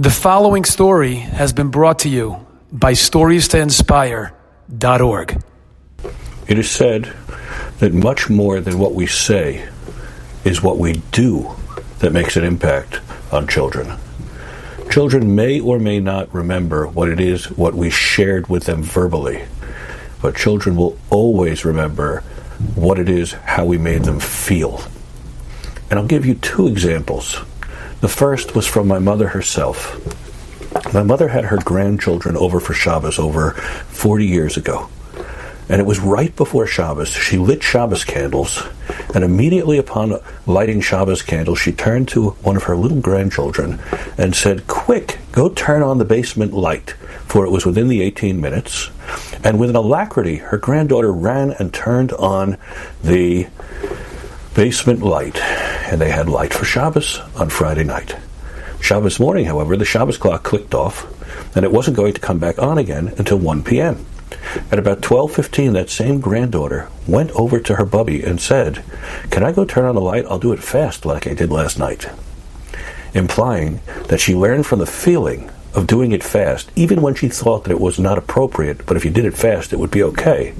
The following story has been brought to you by StoriesToInspire.org. It is said that much more than what we say is what we do that makes an impact on children. Children may or may not remember what it is what we shared with them verbally, but children will always remember what it is how we made them feel. And I'll give you two examples. The first was from my mother herself. My mother had her grandchildren over for Shabbos over 40 years ago. And it was right before Shabbos. She lit Shabbos candles, and immediately upon lighting Shabbos candles, she turned to one of her little grandchildren and said, Quick, go turn on the basement light, for it was within the 18 minutes. And with an alacrity, her granddaughter ran and turned on the basement light, and they had light for Shabbos on Friday night. Shabbos morning, however, the Shabbos clock clicked off, and it wasn't going to come back on again until 1 p.m. At about 12:15, that same granddaughter went over to her bubby and said, "Can I go turn on the light? I'll do it fast like I did last night." Implying that she learned from the feeling of doing it fast, even when she thought that it was not appropriate, but if you did it fast, it would be okay.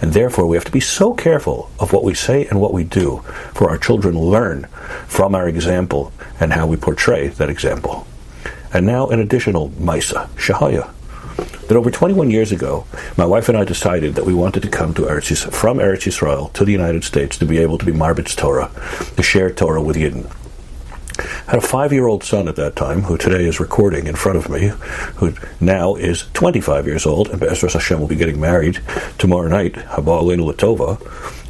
And therefore, we have to be so careful of what we say and what we do, for our children learn from our example and how we portray that example. And now, an additional maaseh shehaya. That over 21 years ago, my wife and I decided that we wanted to come to Eretz Yisrael, from Eretz Yisrael to the United States to be able to be Marbitz Torah, to share Torah with Yidden had a five-year-old son at that time, who today is recording in front of me, who now is 25 years old, and Be'ezras Hashem will be getting married tomorrow night, Haba Aleinu Latova.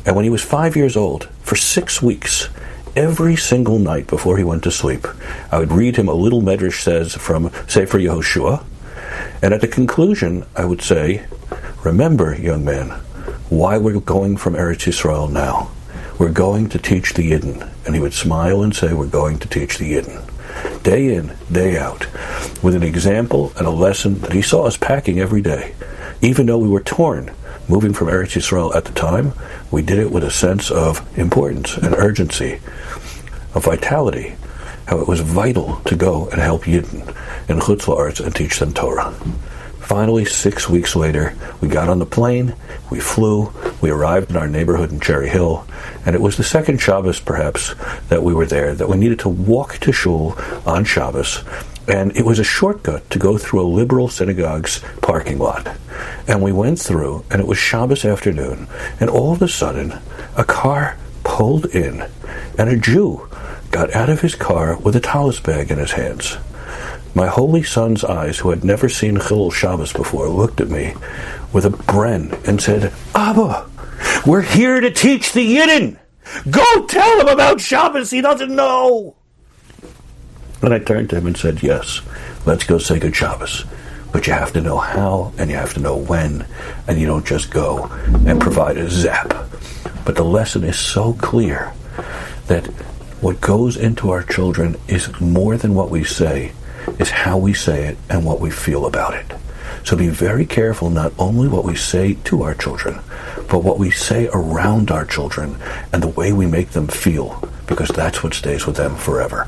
And when he was five years old, for six weeks, every single night before he went to sleep, I would read him a little medrash says from Sefer Yehoshua, and at the conclusion, I would say, "Remember, young man, why we're going from Eretz Yisrael now." We're going to teach the Yidden. And he would smile and say, We're going to teach the Yidden. Day in, day out, with an example and a lesson that he saw us packing every day. Even though we were torn, moving from Eretz Yisrael at the time, we did it with a sense of importance and urgency, of vitality, how it was vital to go and help Yidden in Chutz La'aretz and teach them Torah. Finally, six weeks later, we got on the plane, we flew, we arrived in our neighborhood in Cherry Hill, and it was the second Shabbos, perhaps, that we were there, that we needed to walk to shul on Shabbos, and it was a shortcut to go through a liberal synagogue's parking lot. And we went through, and it was Shabbos afternoon, and all of a sudden, a car pulled in, and a Jew got out of his car with a tallis bag in his hands. My holy son's eyes, who had never seen Chilul Shabbos before, looked at me with a bren and said, Abba, we're here to teach the Yidden. Go tell him about Shabbos. He doesn't know. And I turned to him and said, Yes, let's go say good Shabbos. But you have to know how and you have to know when, and you don't just go and provide a zap. But the lesson is so clear that what goes into our children is more than what we say is how we say it and what we feel about it. So be very careful not only what we say to our children, but what we say around our children and the way we make them feel, because that's what stays with them forever.